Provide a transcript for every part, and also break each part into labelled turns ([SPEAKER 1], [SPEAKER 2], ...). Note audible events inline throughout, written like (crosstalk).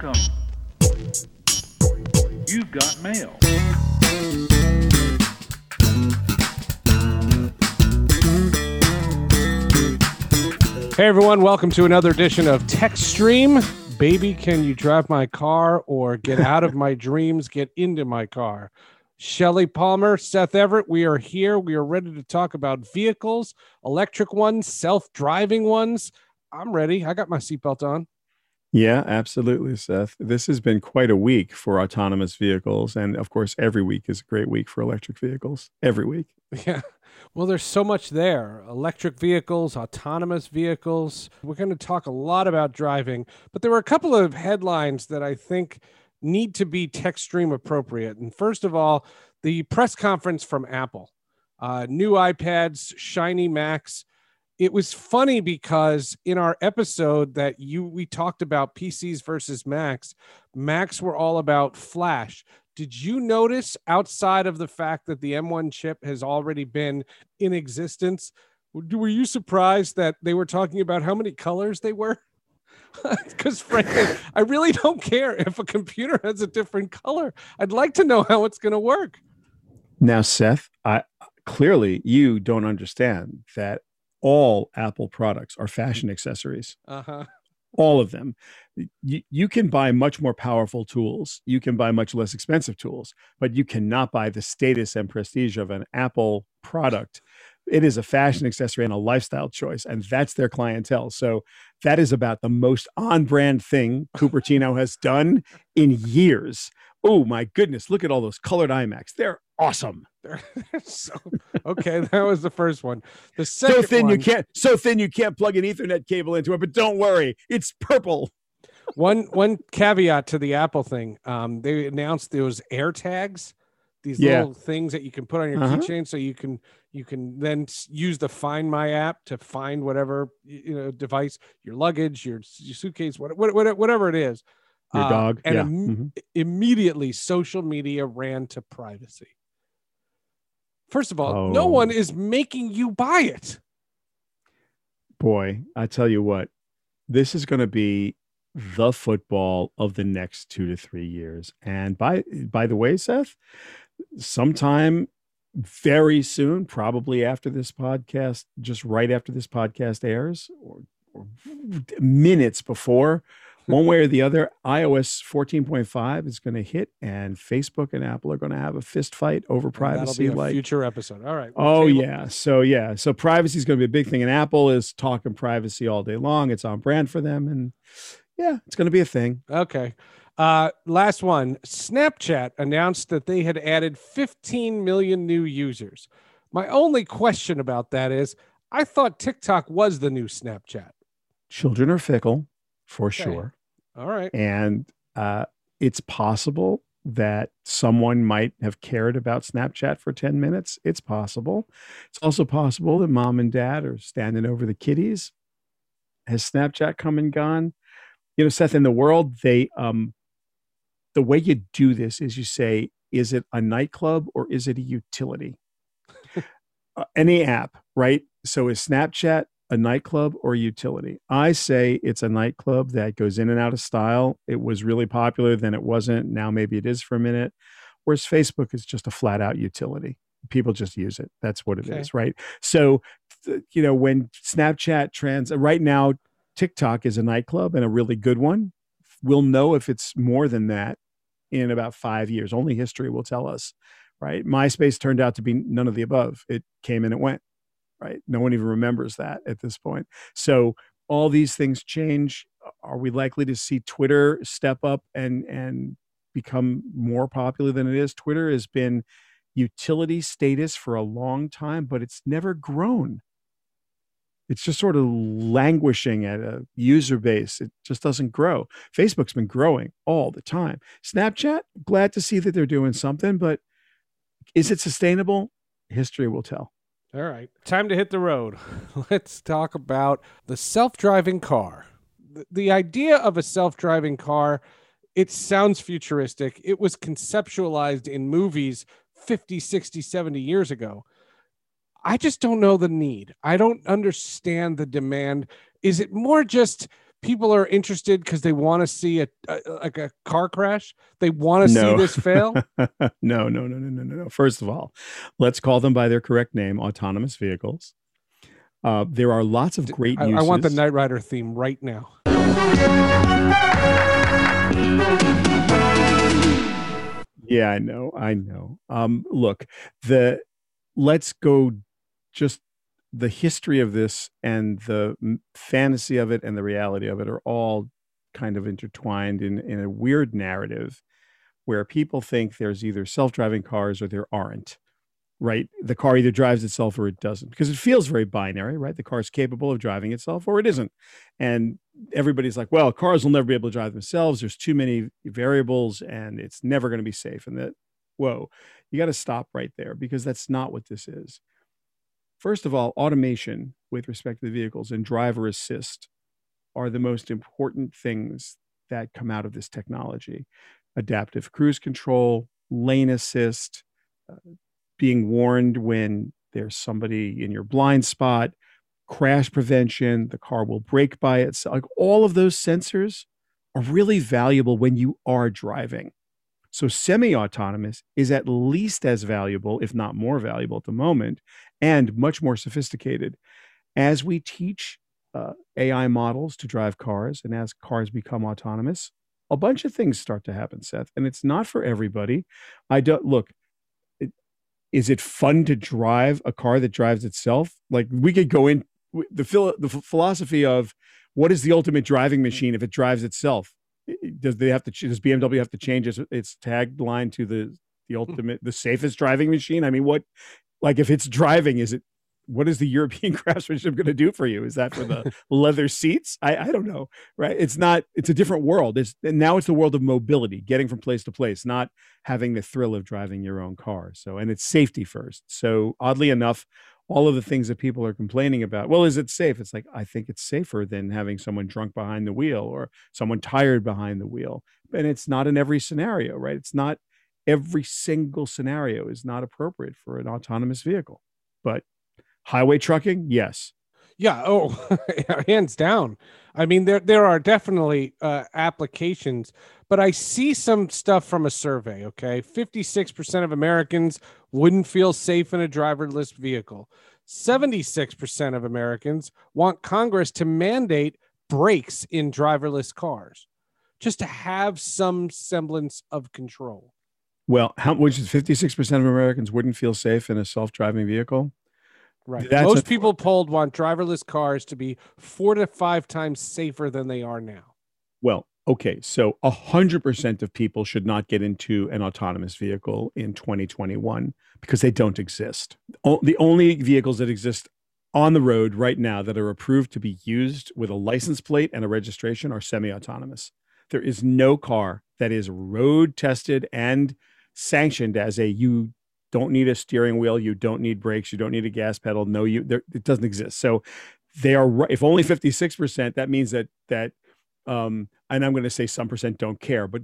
[SPEAKER 1] Welcome. You've got mail.
[SPEAKER 2] Hey everyone, welcome to another edition of Tech Stream. Baby, can you drive my car or get out of my dreams, get into my car? Shelly Palmer, Seth Everett, we are here. We are ready to talk about vehicles, electric ones, self driving ones. I'm ready. I got my seatbelt on.
[SPEAKER 3] Yeah, absolutely, Seth. This has been quite a week for autonomous vehicles. And of course, every week is a great week for electric vehicles. Every week. (laughs)
[SPEAKER 2] Yeah. Well, there's so much there electric vehicles, autonomous vehicles. We're going to talk a lot about driving, but there were a couple of headlines that I think need to be tech stream appropriate. And first of all, the press conference from Apple uh, new iPads, shiny Macs. It was funny because in our episode that you we talked about PCs versus Macs, Macs were all about Flash. Did you notice outside of the fact that the M1 chip has already been in existence? Were you surprised that they were talking about how many colors they were? (laughs) Because frankly, I really don't care if a computer (laughs) has a different color. I'd like to know how it's going to work.
[SPEAKER 3] Now, Seth, I clearly you don't understand that all Apple products are fashion accessories.
[SPEAKER 2] Uh-huh
[SPEAKER 3] all of them. You, you can buy much more powerful tools. You can buy much less expensive tools, but you cannot buy the status and prestige of an Apple product. It is a fashion accessory and a lifestyle choice, and that's their clientele. So that is about the most on-brand thing Cupertino (laughs) has done in years. Oh my goodness! Look at all those colored iMacs. They're awesome. (laughs)
[SPEAKER 2] so, okay, that was the first one. The second
[SPEAKER 3] so thin
[SPEAKER 2] one,
[SPEAKER 3] you can't so thin you can't plug an Ethernet cable into it. But don't worry, it's purple.
[SPEAKER 2] one one caveat to the Apple thing. Um, they announced those AirTags, these
[SPEAKER 3] Yeah.
[SPEAKER 2] little things that you can put on your
[SPEAKER 3] Uh-huh.
[SPEAKER 2] keychain, so you can you can then use the Find My app to find whatever you know device, your luggage, your, your suitcase, what, what, what- whatever it is.
[SPEAKER 3] Your
[SPEAKER 2] Uh,
[SPEAKER 3] dog.
[SPEAKER 2] and
[SPEAKER 3] yeah.
[SPEAKER 2] im-
[SPEAKER 3] mhm.
[SPEAKER 2] immediately social media ran to privacy. First of all, no
[SPEAKER 3] Oh.
[SPEAKER 2] one is making you buy it.
[SPEAKER 3] Boy, I tell you what, this is going to be the football of the next two to three years. And by by the way, Seth, sometime very soon, probably after this podcast, just right after this podcast airs, or, or minutes before, one way or the other, iOS 14.5 is going to hit, and Facebook and Apple are going to have a fist fight over
[SPEAKER 2] And That'll
[SPEAKER 3] privacy.
[SPEAKER 2] be a
[SPEAKER 3] like
[SPEAKER 2] future episode. All right. we'll
[SPEAKER 3] Oh yeah. So yeah. So privacy is going to be a big thing, and Apple is talking privacy all day long. It's on brand for them, and yeah, it's going to be a thing.
[SPEAKER 2] Okay. Uh, last one. Snapchat announced that they had added 15 million new users. My only question about that is I thought TikTok was the new Snapchat.
[SPEAKER 3] Children are fickle, for
[SPEAKER 2] Okay.
[SPEAKER 3] sure,
[SPEAKER 2] All right.
[SPEAKER 3] and uh, it's possible that someone might have cared about Snapchat for ten minutes. It's possible. It's also possible that mom and dad are standing over the kiddies. Has Snapchat come and gone? You know, Seth, in the world, they um the way you do this is you say, is it a nightclub or is it a utility? (laughs) Uh, any app, right? So is Snapchat a nightclub or a utility? I say it's a nightclub that goes in and out of style. It was really popular, then it wasn't. Now maybe it is for a minute. Whereas Facebook is just a flat out utility. People just use it. That's what it is,
[SPEAKER 2] Okay.
[SPEAKER 3] right? So, you know, when Snapchat trans right now, TikTok is a nightclub and a really good one. We'll know if it's more than that in about five years. Only history will tell us, right? MySpace turned out to be none of the above. It came and it went, right? No one even remembers that at this point. So all these things change. Are we likely to see Twitter step up and and become more popular than it is? Twitter has been utility status for a long time, but it's never grown. It's just sort of languishing at a user base. It just doesn't grow. Facebook's been growing all the time. Snapchat, glad to see that they're doing something, but is it sustainable? History will tell.
[SPEAKER 2] All right. Time to hit the road. (laughs) Let's talk about the self driving car. The, idea of a self driving car, it sounds futuristic. It was conceptualized in movies 50, 60, 70 years ago. I just don't know the need. I don't understand the demand. Is it more just people are interested because they want to see a, a, like a car crash. They want to no. see this fail. (laughs)
[SPEAKER 3] no, no, no, no, no, no, no. First of all, let's call them by their correct name: autonomous vehicles. Uh, there are lots of great.
[SPEAKER 2] I, I want the Knight Rider theme right now.
[SPEAKER 3] Yeah, I know. I know. Um, look, the let's go just the history of this and the fantasy of it and the reality of it are all kind of intertwined in, in a weird narrative where people think there's either self-driving cars or there aren't right? The car either drives itself or it doesn't because it feels very binary right? The car is capable of driving itself or it isn't. And everybody's like well cars will never be able to drive themselves. There's too many variables and it's never going to be safe. And that whoa you got to stop right there because that's not what this is First of all, automation with respect to the vehicles and driver assist are the most important things that come out of this technology. Adaptive cruise control, lane assist, uh, being warned when there's somebody in your blind spot, crash prevention, the car will brake by itself. Like all of those sensors are really valuable when you are driving. So semi autonomous is at least as valuable, if not more valuable at the moment, and much more sophisticated. As we teach uh, AI models to drive cars and as cars become autonomous, a bunch of things start to happen, Seth. And it's not for everybody. I don't look, is it fun to drive a car that drives itself? Like we could go in the, phil, the philosophy of what is the ultimate driving machine if it drives itself? Does they have to? Does BMW have to change its, its tagline to the the hmm. ultimate, the safest driving machine? I mean, what like if it's driving, is it what is the European (laughs) craftsmanship going to do for you? Is that for the (laughs) leather seats? I, I don't know, right? It's not. It's a different world. It's and now it's the world of mobility, getting from place to place, not having the thrill of driving your own car. So and it's safety first. So oddly enough, all of the things that people are complaining about. Well, is it safe? It's like I think it's safer than having someone drunk behind the wheel or someone tired behind the wheel. And it's not in every scenario, right? It's not every single scenario is not appropriate for an autonomous vehicle. But highway trucking, yes.
[SPEAKER 2] Yeah. Oh, (laughs) hands down. I mean, there there are definitely uh, applications, but I see some stuff from a survey. Okay, fifty six percent of Americans wouldn't feel safe in a driverless vehicle. Seventy six percent of Americans want Congress to mandate brakes in driverless cars, just to have some semblance of control.
[SPEAKER 3] Well, how which is 56% of Americans wouldn't feel safe in a self-driving vehicle?
[SPEAKER 2] Right. That's Most a, people polled want driverless cars to be 4 to 5 times safer than they are now.
[SPEAKER 3] Well, okay, so 100% of people should not get into an autonomous vehicle in 2021 because they don't exist. O- the only vehicles that exist on the road right now that are approved to be used with a license plate and a registration are semi-autonomous. There is no car that is road tested and sanctioned as a you don't need a steering wheel, you don't need brakes, you don't need a gas pedal. No, you there, it doesn't exist. So they are if only 56%, that means that that um, and I'm going to say some percent don't care, but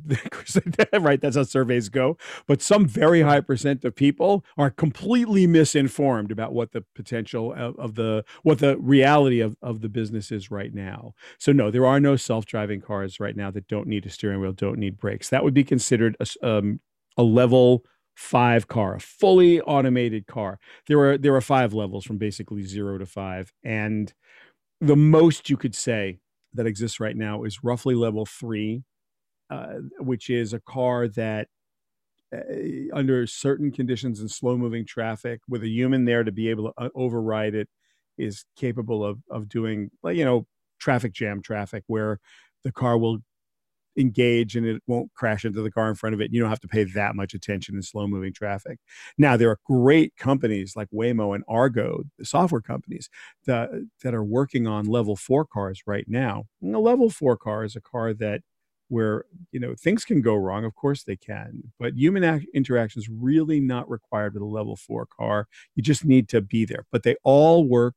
[SPEAKER 3] (laughs) right, that's how surveys go. But some very high percent of people are completely misinformed about what the potential of, of, the what the reality of, of the business is right now. So no, there are no self-driving cars right now that don't need a steering wheel, don't need brakes. That would be considered a, um, a level five car, a fully automated car. There are there are five levels from basically zero to five, and the most you could say that exists right now is roughly level three, uh, which is a car that. Uh, under certain conditions and slow moving traffic with a human there to be able to uh, override it is capable of of doing you know traffic jam traffic where the car will engage and it won't crash into the car in front of it. You don't have to pay that much attention in slow moving traffic. Now, there are great companies like Waymo and Argo, the software companies that, that are working on level four cars right now. And a level four car is a car that where you know things can go wrong of course they can but human ac- interaction is really not required with a level 4 car you just need to be there but they all work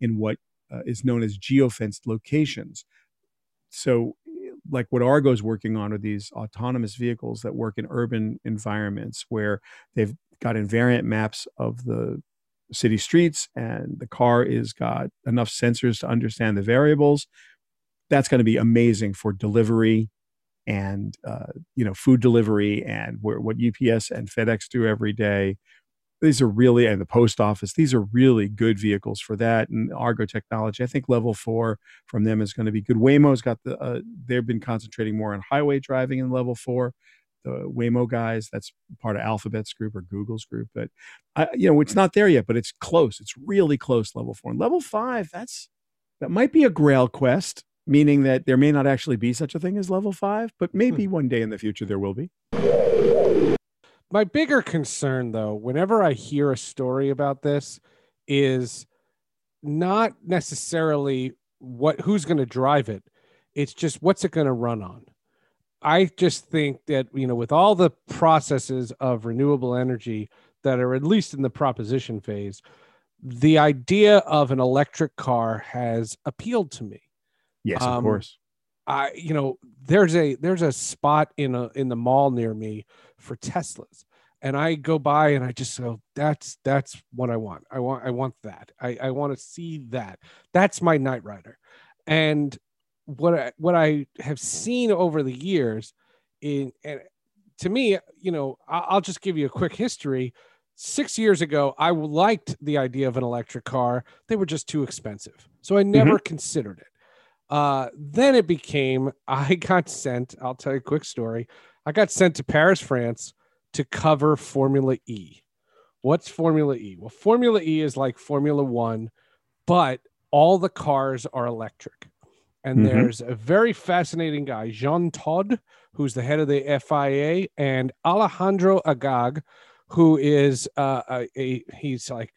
[SPEAKER 3] in what uh, is known as geofenced locations so like what Argo's working on are these autonomous vehicles that work in urban environments where they've got invariant maps of the city streets and the car is got enough sensors to understand the variables that's going to be amazing for delivery and uh, you know food delivery and where, what UPS and FedEx do every day. These are really and the post office. These are really good vehicles for that. And Argo technology, I think level four from them is going to be good. Waymo's got the uh, they've been concentrating more on highway driving in level four. The Waymo guys, that's part of Alphabet's group or Google's group, but I, you know it's not there yet, but it's close. It's really close. Level four and level five. That's that might be a Grail quest meaning that there may not actually be such a thing as level five, but maybe hmm. one day in the future there will be.
[SPEAKER 2] My bigger concern, though, whenever I hear a story about this, is not necessarily what who's going to drive it. It's just what's it going to run on. I just think that you know, with all the processes of renewable energy that are at least in the proposition phase, the idea of an electric car has appealed to me
[SPEAKER 3] Yes, um, of course.
[SPEAKER 2] I you know there's a there's a spot in a in the mall near me for Teslas and I go by and I just go that's that's what I want. I want I want that. I I want to see that. That's my Knight Rider. And what I, what I have seen over the years in and to me, you know, I'll just give you a quick history. Six years ago, I liked the idea of an electric car. They were just too expensive. So I never mm-hmm. considered it. Uh, then it became (laughs) I got sent. I'll tell you a quick story. I got sent to Paris, France, to cover Formula E. What's Formula E? Well, Formula E is like Formula One, but all the cars are electric. And mm-hmm. there's a very fascinating guy, Jean Todt, who's the head of the FIA, and Alejandro Agag, who is uh, a, a, he's like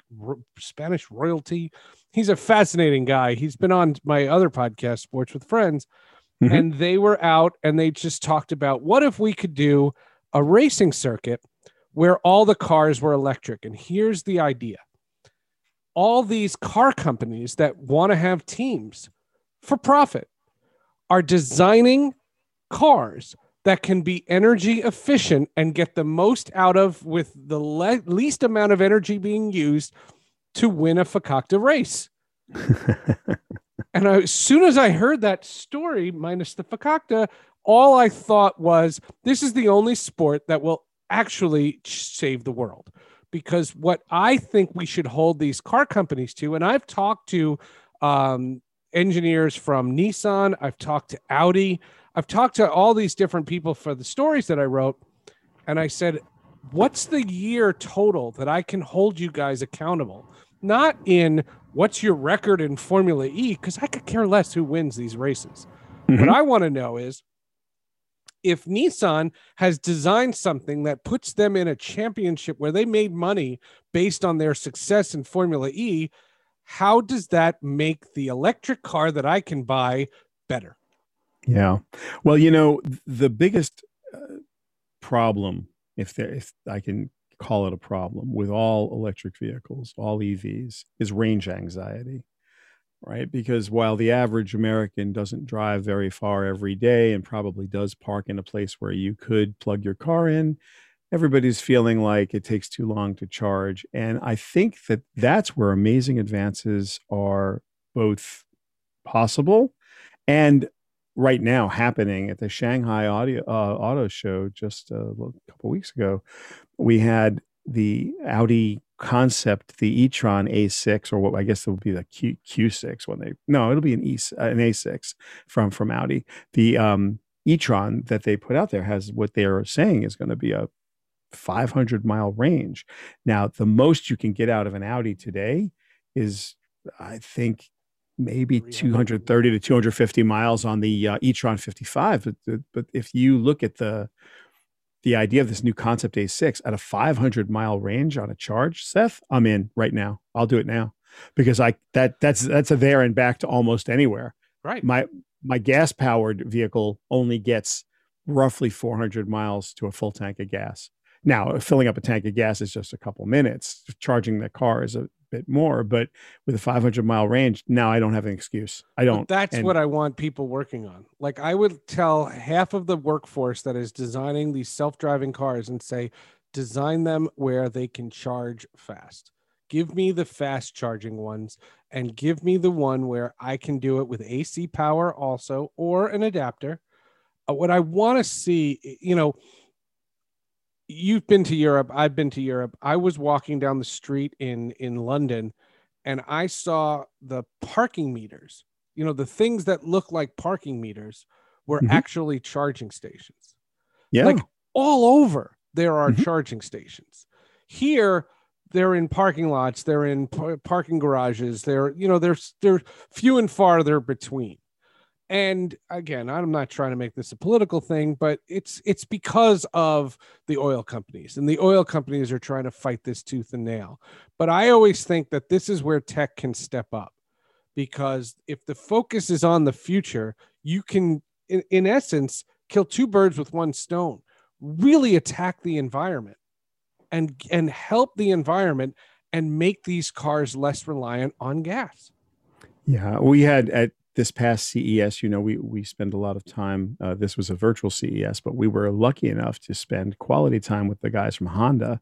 [SPEAKER 2] Spanish royalty he's a fascinating guy. He's been on my other podcast, Sports with Friends, mm-hmm. and they were out and they just talked about what if we could do a racing circuit where all the cars were electric. And here's the idea all these car companies that want to have teams for profit are designing cars that can be energy efficient and get the most out of with the le- least amount of energy being used to win a Fakakta race. (laughs) and I, as soon as I heard that story, minus the Fakakta, all I thought was this is the only sport that will actually save the world. Because what I think we should hold these car companies to, and I've talked to um, engineers from Nissan, I've talked to Audi, I've talked to all these different people for the stories that I wrote. And I said, what's the year total that I can hold you guys accountable? not in what's your record in Formula E, because I could care less who wins these races. Mm-hmm. What I want to know is if Nissan has designed something that puts them in a championship where they made money based on their success in Formula E, how does that make the electric car that I can buy better?
[SPEAKER 3] Yeah. Well, you know, the biggest uh, problem, if there, if I can call it a problem with all electric vehicles, all EVs, is range anxiety, right? Because while the average American doesn't drive very far every day and probably does park in a place where you could plug your car in, everybody's feeling like it takes too long to charge. And I think that that's where amazing advances are both possible and right now happening at the Shanghai Audio uh, Auto Show just a couple weeks ago. We had the Audi concept, the e-tron A6, or what I guess it will be the Q, Q6 when they no, it'll be an E an A6 from from Audi. The um, e-tron that they put out there has what they are saying is going to be a 500 mile range. Now, the most you can get out of an Audi today is, I think, maybe 230 to 250 miles on the uh, e-tron 55 but, but if you look at the the idea of this new concept a6 at a 500 mile range on a charge seth i'm in right now. I'll do it now. Because i that that's that's a there and back to almost anywhere.
[SPEAKER 2] Right.
[SPEAKER 3] My my gas powered vehicle only gets roughly 400 miles to a full tank of gas. Now filling up a tank of gas is just a couple minutes. Charging the car is a bit more, but with a 500 mile range, now I don't have an excuse. I don't.
[SPEAKER 2] But that's and, what I want people working on. Like I would tell half of the workforce that is designing these self driving cars and say, design them where they can charge fast. Give me the fast charging ones and give me the one where I can do it with AC power also or an adapter. Uh, what I want to see, you know, you've been to Europe, I've been to Europe. I was walking down the street in in London and I saw the parking meters. You know, the things that look like parking meters were mm-hmm. actually charging stations.
[SPEAKER 3] Yeah.
[SPEAKER 2] Like all over there are mm-hmm. charging stations. Here they're in parking lots, they're in parking garages, they're you know, they're they're few and farther between. And again, I'm not trying to make this a political thing, but it's it's because of the oil companies, and the oil companies are trying to fight this tooth and nail. But I always think that this is where tech can step up, because if the focus is on the future, you can, in, in essence, kill two birds with one stone. Really attack the environment, and and help the environment, and make these cars less reliant on gas.
[SPEAKER 3] Yeah, we had at this past CES, you know, we we spend a lot of time. Uh, this was a virtual CES, but we were lucky enough to spend quality time with the guys from Honda.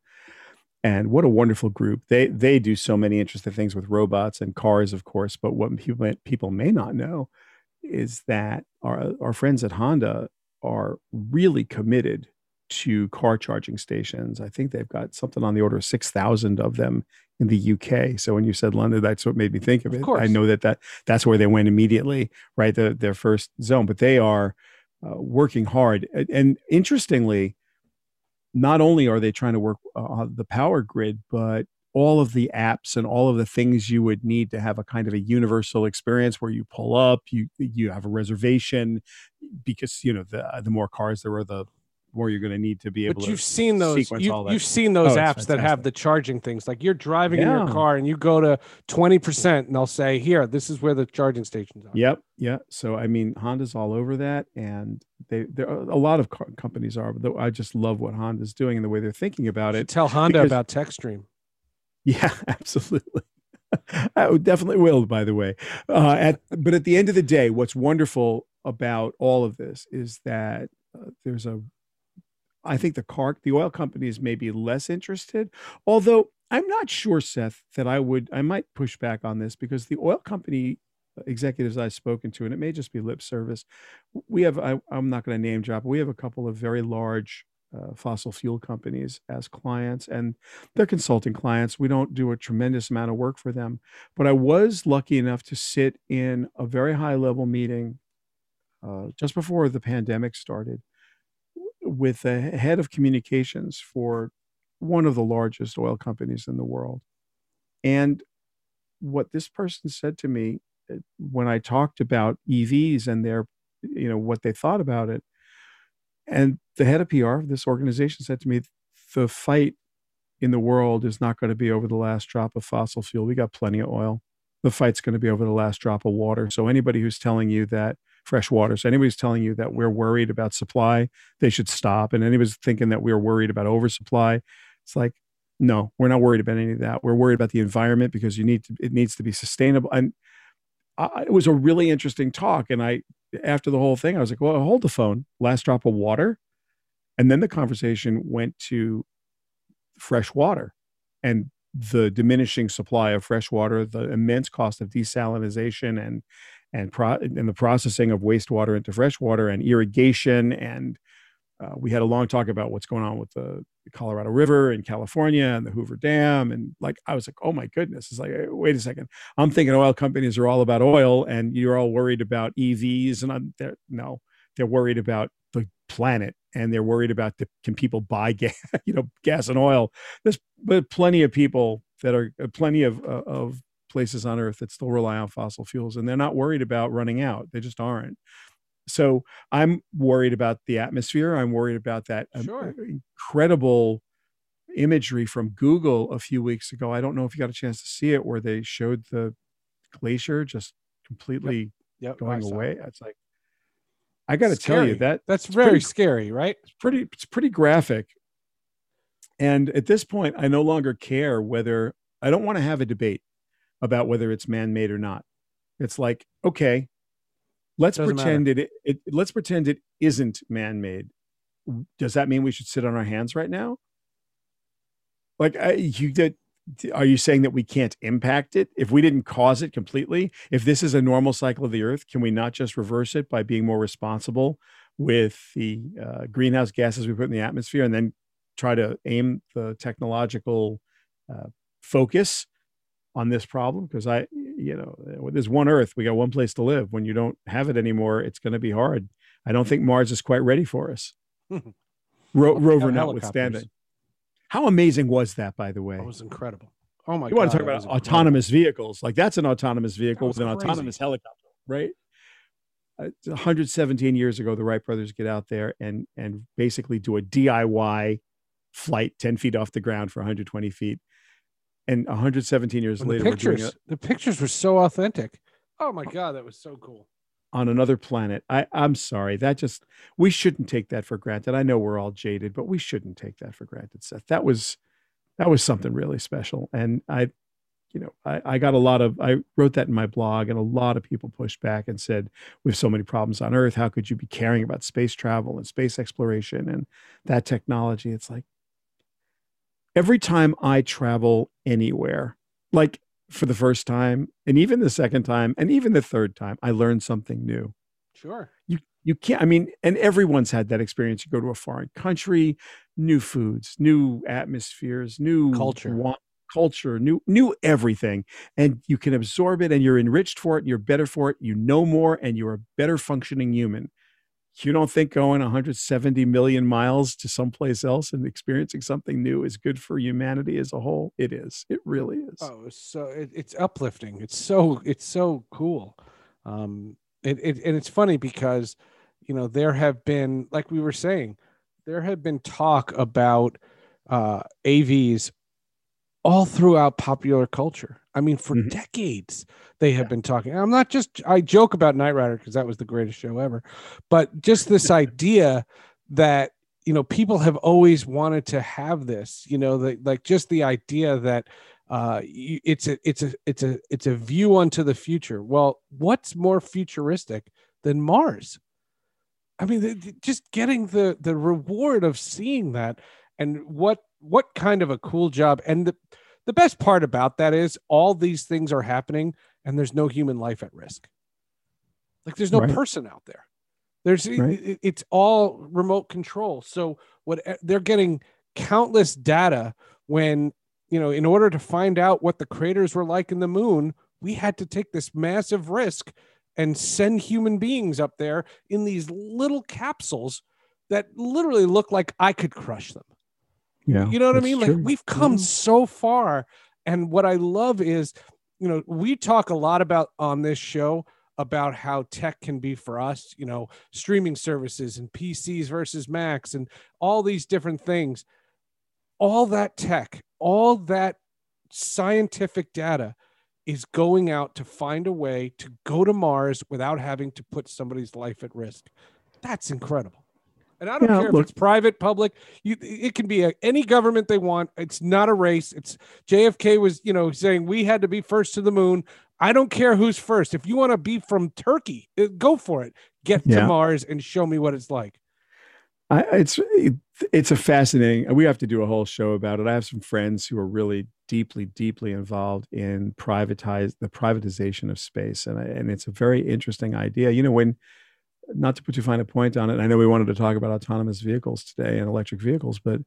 [SPEAKER 3] And what a wonderful group! They they do so many interesting things with robots and cars, of course. But what people people may not know is that our our friends at Honda are really committed to car charging stations. I think they've got something on the order of 6,000 of them in the UK. So when you said London, that's what made me think of it. Of I know that, that that's where they went immediately, right? The, their first zone, but they are uh, working hard. And interestingly, not only are they trying to work uh, on the power grid, but all of the apps and all of the things you would need to have a kind of a universal experience where you pull up, you you have a reservation because you know the the more cars there are, the more you're going to need to be able
[SPEAKER 2] but
[SPEAKER 3] to
[SPEAKER 2] you've seen those you, have seen those oh, apps that have the charging things. Like you're driving yeah. in your car and you go to 20% and they'll say here this is where the charging stations are.
[SPEAKER 3] Yep yeah so i mean honda's all over that and they there are a lot of car companies are but i just love what honda's doing and the way they're thinking about it
[SPEAKER 2] tell honda because, about techstream.
[SPEAKER 3] Yeah (laughs) absolutely. (laughs) I definitely will, by the way. Uh, at, but at the end of the day, what's wonderful about all of this is that uh, there's a I think the car, the oil companies may be less interested. Although I'm not sure, Seth, that I would, I might push back on this because the oil company executives I've spoken to, and it may just be lip service. We have, I, am not going to name drop, we have a couple of very large uh, fossil fuel companies as clients, and they're consulting clients. We don't do a tremendous amount of work for them, but I was lucky enough to sit in a very high level meeting uh, just before the pandemic started with the head of communications for one of the largest oil companies in the world. And what this person said to me uh, when I talked about EVs and their, you know, what they thought about it, and the head of PR of this organization said to me, the fight in the world is not going to be over the last drop of fossil fuel. We got plenty of oil. The fight's going to be over the last drop of water. So anybody who's telling you that fresh water. So anybody's telling you that we're worried about supply, they should stop. And anybody's thinking that we're worried about oversupply, it's like, no, we're not worried about any of that. We're worried about the environment because you need to, it needs to be sustainable. And I, it was a really interesting talk. And I, after the whole thing, I was like, well, hold the phone, last drop of water. And then the conversation went to fresh water and the diminishing supply of fresh water, the immense cost of desalination and and, pro- and the processing of wastewater into freshwater and irrigation. And uh, we had a long talk about what's going on with the Colorado River in California and the Hoover Dam. And like, I was like, oh my goodness. It's like, wait a second. I'm thinking oil companies are all about oil and you're all worried about EVs. And I'm there. No, they're worried about the planet and they're worried about the, can people buy gas, (laughs) you know, gas and oil. There's but plenty of people that are uh, plenty of, uh, of places on earth that still rely on fossil fuels and they're not worried about running out they just aren't. So i'm worried about the atmosphere i'm worried about that um, sure. incredible imagery from google a few weeks ago i don't know if you got a chance to see it where they showed the glacier just completely yep. Yep, going away it's like i got to tell you that
[SPEAKER 2] that's very pretty, scary right?
[SPEAKER 3] it's pretty it's pretty graphic. And at this point i no longer care whether i don't want to have a debate about whether it's man-made or not. It's like, okay, let's Doesn't pretend it, it, let's pretend it isn't man-made. Does that mean we should sit on our hands right now? Like I, you did are you saying that we can't impact it if we didn't cause it completely if this is a normal cycle of the earth can we not just reverse it by being more responsible with the uh, greenhouse gases we put in the atmosphere and then try to aim the technological uh, focus on this problem because i you know there's one earth we got one place to live. When you don't have it anymore it's going to be hard. I don't think mars is quite ready for us. (laughs) Ro- rover notwithstanding. How amazing was that by the way?
[SPEAKER 2] That was incredible. Oh my
[SPEAKER 3] you God, want to talk about autonomous vehicles? Like that's an autonomous vehicle with an crazy. autonomous helicopter right? Uh, 117 years ago the wright brothers get out there and and basically do a diy flight 10 feet off the ground for 120 feet and 117 years
[SPEAKER 2] and
[SPEAKER 3] later,
[SPEAKER 2] the pictures, a, the pictures were so authentic. Oh my god, that was so cool.
[SPEAKER 3] On another planet. I, I'm sorry. That just we shouldn't take that for granted. I know we're all jaded, but we shouldn't take that for granted, Seth. That was that was something really special. And I, you know, I, I got a lot of I wrote that in my blog, and a lot of people pushed back and said, We have so many problems on Earth. How could you be caring about space travel and space exploration and that technology? It's like every time I travel anywhere, like for the first time, and even the second time, and even the third time, I learn something new.
[SPEAKER 2] Sure.
[SPEAKER 3] You you can't. I mean, and everyone's had that experience. You go to a foreign country, new foods, new atmospheres, new
[SPEAKER 2] culture.
[SPEAKER 3] Wa- culture new new everything and you can absorb it and you're enriched for it and you're better for it you know more and you're a better functioning human you don't think going 170 million miles to someplace else and experiencing something new is good for humanity as a whole? It is. It really is.
[SPEAKER 2] Oh so it, it's uplifting. It's so it's so cool. Um it, it and it's funny because you know there have been like we were saying there have been talk about uh avs all throughout popular culture. I mean, for mm-hmm. decades they have yeah. been talking. I'm not just I joke about Knight Rider because that was the greatest show ever, but just this (laughs) idea that you know people have always wanted to have this. You know, the, like just the idea that uh, it's a it's a it's a it's a view onto the future. Well, what's more futuristic than Mars? I mean, just getting the the reward of seeing that and what what kind of a cool job and the, the best part about that is all these things are happening and there's no human life at risk like there's no right. person out there there's right. it, it's all remote control so what eh, they're getting countless data when you know in order to find out what the craters were like in the moon we had to take this massive risk and send human beings up there in these little capsules that literally look like I could crush them.
[SPEAKER 3] Yeah.
[SPEAKER 2] You know what I mean? True. Like we've come yeah. so far. And what I love is, you know, we talk a lot about on this show about how tech can be for us, you know, streaming services and PCs versus Macs and all these different things. All that tech, all that scientific data is going out to find a way to go to Mars without having to put somebody's life at risk. That's incredible. And I don't yeah, care look, if it's private, public. You, it can be a, any government they want. It's not a race. It's JFK was, you know, saying we had to be first to the moon. I don't care who's first. If you want to be from Turkey, uh, go for it. Get yeah. to Mars and show me what it's like.
[SPEAKER 3] I, it's it's a fascinating. We have to do a whole show about it. I have some friends who are really deeply, deeply involved in privatize the privatization of space, and and it's a very interesting idea. You know, when not to put too fine a point on it, I know we wanted to talk about autonomous vehicles today and electric vehicles, but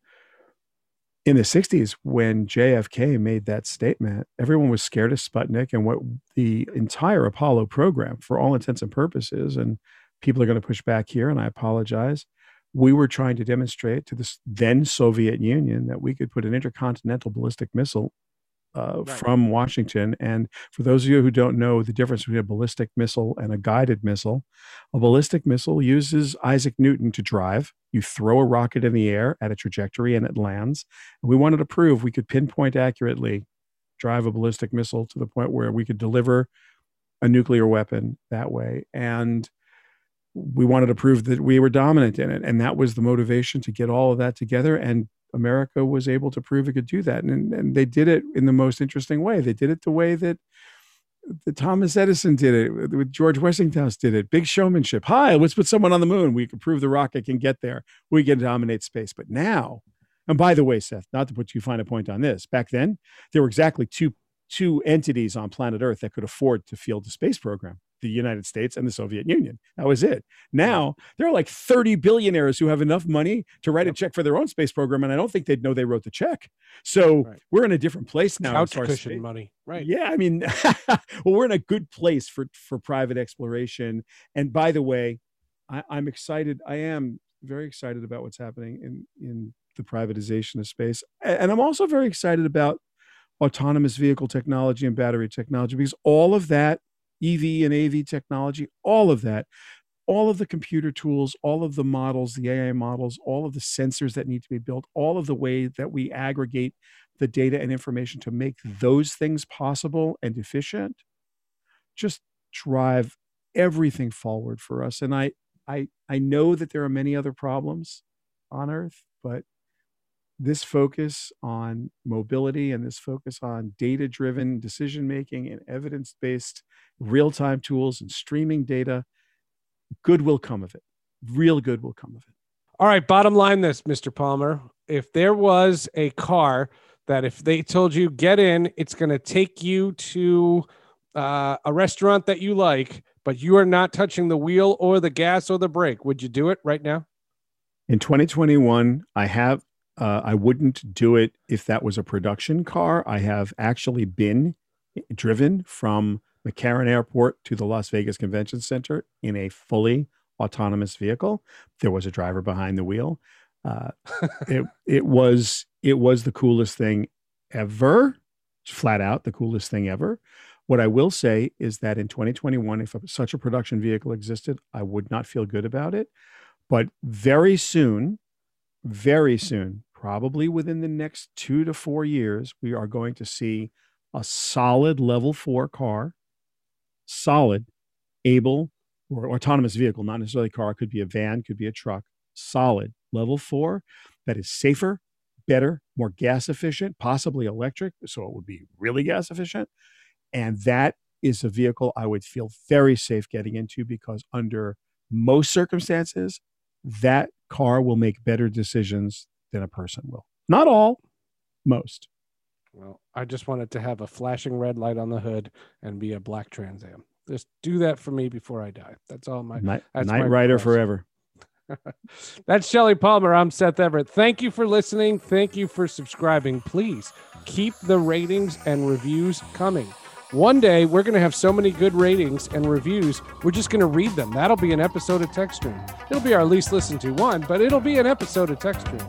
[SPEAKER 3] in the 60s, when JFK made that statement, everyone was scared of Sputnik and what the entire Apollo program, for all intents and purposes, and people are going to push back here, and I apologize. We were trying to demonstrate to the then Soviet Union that we could put an intercontinental ballistic missile uh, right. from Washington. And for those of you who don't know the difference between a ballistic missile and a guided missile, a ballistic missile uses Isaac Newton to drive. You throw a rocket in the air at a trajectory and it lands. And we wanted to prove we could pinpoint accurately drive a ballistic missile to the point where we could deliver a nuclear weapon that way. And we wanted to prove that we were dominant in it. And that was the motivation to get all of that together and America was able to prove it could do that. And, and they did it in the most interesting way. They did it the way that the Thomas Edison did it, with George Westinghouse did it. Big showmanship. Hi, let's put someone on the moon. We can prove the rocket can get there. We can dominate space. But now And by the way, Seth, not to put you fine a point on this, back then there were exactly two two entities on planet Earth that could afford to field the space program the United States and the Soviet Union. That was it. Now there are like 30 billionaires who have enough money to write a check for their own space program, and I don't think they'd know they wrote the check. So
[SPEAKER 2] Right.
[SPEAKER 3] we're in a different place now.
[SPEAKER 2] Couch cushion
[SPEAKER 3] space-
[SPEAKER 2] money. Right.
[SPEAKER 3] Yeah, I mean, (laughs) well, we're in a good place for for private exploration. And by the way, I, I'm excited. I am very excited about what's happening in in the privatization of space, and I'm also very excited about autonomous vehicle technology and battery technology because all of that EV and AV technology, all of that, all of the computer tools, all of the models, the AI models, all of the sensors that need to be built, all of the way that we aggregate the data and information to make those things possible and efficient, just drive everything forward for us. And I, I, I know that there are many other problems on Earth, but this focus on mobility and this focus on data driven decision making and evidence based real time tools and streaming data, good will come of it. Real good will come of it.
[SPEAKER 2] All right. Bottom line this, Mr. Palmer. If there was a car that if they told you get in, it's going to take you to uh, a restaurant that you like, but you are not touching the wheel or the gas or the brake, would you do it right now?
[SPEAKER 3] In 2021, I have, uh, I wouldn't do it if that was a production car. I have actually been driven from McCarran Airport to the Las Vegas Convention Center in a fully autonomous vehicle. There was a driver behind the wheel. Uh, (laughs) it it was it was the coolest thing ever, flat out the coolest thing ever. What I will say is that in 2021, if such a production vehicle existed, I would not feel good about it. But very soon, very soon, probably within the next two to four years, we are going to see a solid level four car, solid, able, or autonomous vehicle, not necessarily car, could be a van, could be a truck, solid level four that is safer, better, more gas efficient, possibly electric. So it would be really gas efficient. And that is a vehicle I would feel very safe getting into because under most circumstances, that car will make better decisions than a person will. Not all, most.
[SPEAKER 2] Well, I just wanted to have a flashing red light on the hood and be a black Trans Am. Just do that for me before I die. That's all my.
[SPEAKER 3] Night,
[SPEAKER 2] that's
[SPEAKER 3] Night
[SPEAKER 2] my
[SPEAKER 3] Rider forever. (laughs)
[SPEAKER 2] That's Shelly Palmer. I'm Seth Everett. Thank you for listening. Thank you for subscribing. Please keep the ratings and reviews coming. One day we're going to have so many good ratings and reviews, we're just going to read them. That'll be an episode of Tech Stream. It'll be our least listened to one, but it'll be an episode of Tech Stream.